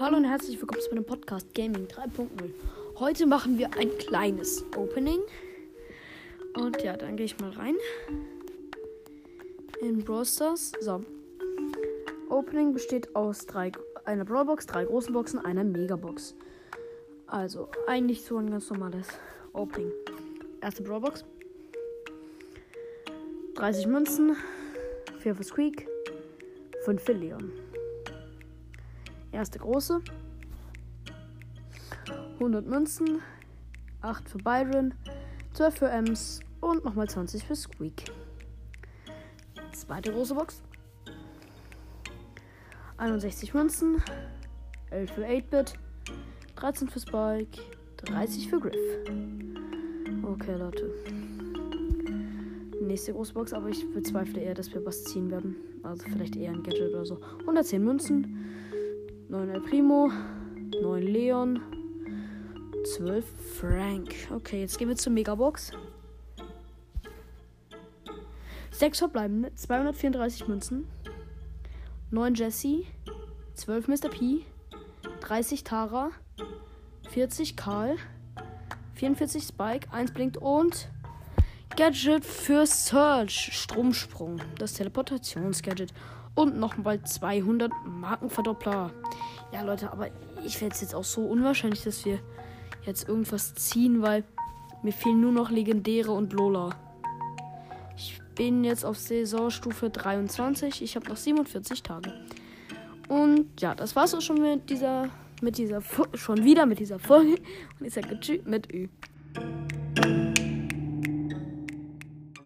Hallo und herzlich willkommen zu meinem Podcast Gaming 3.0. Heute machen wir ein kleines Opening. Und ja, dann gehe ich mal rein. In Brawl Stars. So. Opening besteht aus drei, einer Brawlbox, drei großen Boxen, einer Megabox. Also, eigentlich so ein ganz normales Opening. Erste Brawlbox. 30 Münzen. 4 für Squeak. 5 für Leon. Erste große. 100 Münzen. 8 für Byron. 12 für Ems. Und nochmal 20 für Squeak. Zweite große Box. 61 Münzen. 11 für 8-Bit. 13 für Spike. 30 für Griff. Okay, Leute. Nächste große Box, aber ich bezweifle eher, dass wir was ziehen werden. Also vielleicht eher ein Gadget oder so. 110 Münzen. 9 El Primo, 9 Leon, 12 Frank. Okay, jetzt gehen wir zur Megabox. 6 verbleibende, 234 Münzen, 9 Jesse, 12 Mr. P, 30 Tara, 40 Karl, 44 Spike, 1 blinkt und Gadget für Search, Stromsprung, das Teleportationsgadget und nochmal 200 Markenverdoppler. Ja, Leute, aber ich fände es jetzt auch so unwahrscheinlich, dass wir jetzt irgendwas ziehen, weil mir fehlen nur noch Legendäre und Lola. Ich bin jetzt auf Saisonstufe 23. Ich habe noch 47 Tage. Und ja, das war's auch schon mit dieser, mit dieser, schon wieder mit dieser Folge. Und ich sage Tschüss mit Ü.